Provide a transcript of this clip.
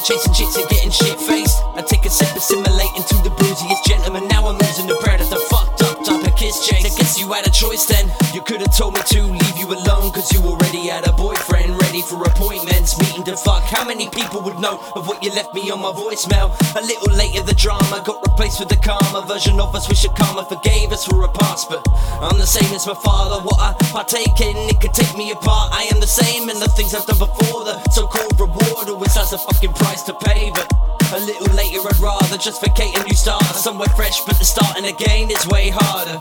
chasing chicks and getting shit faced. I take a sip, assimilating to the bluesiest gentleman. Now I'm losing the bread of the fucked up type of kiss chase. I guess you had a choice then. You could have told me to leave you alone, cause you already had a boyfriend ready for appointments. Meeting to fuck. How many people would know of what you left me on my voicemail? A little later, the drama got replaced with the calmer version of us. Wish a karma forgave us for a past, but I'm the same as my father. What I partake in, it could take me apart. I am the same, in the things I've done before, the so called reward. That's a fucking price to pay, but a little later I'd rather just vacate a new start. Somewhere fresh, but the starting again is way harder.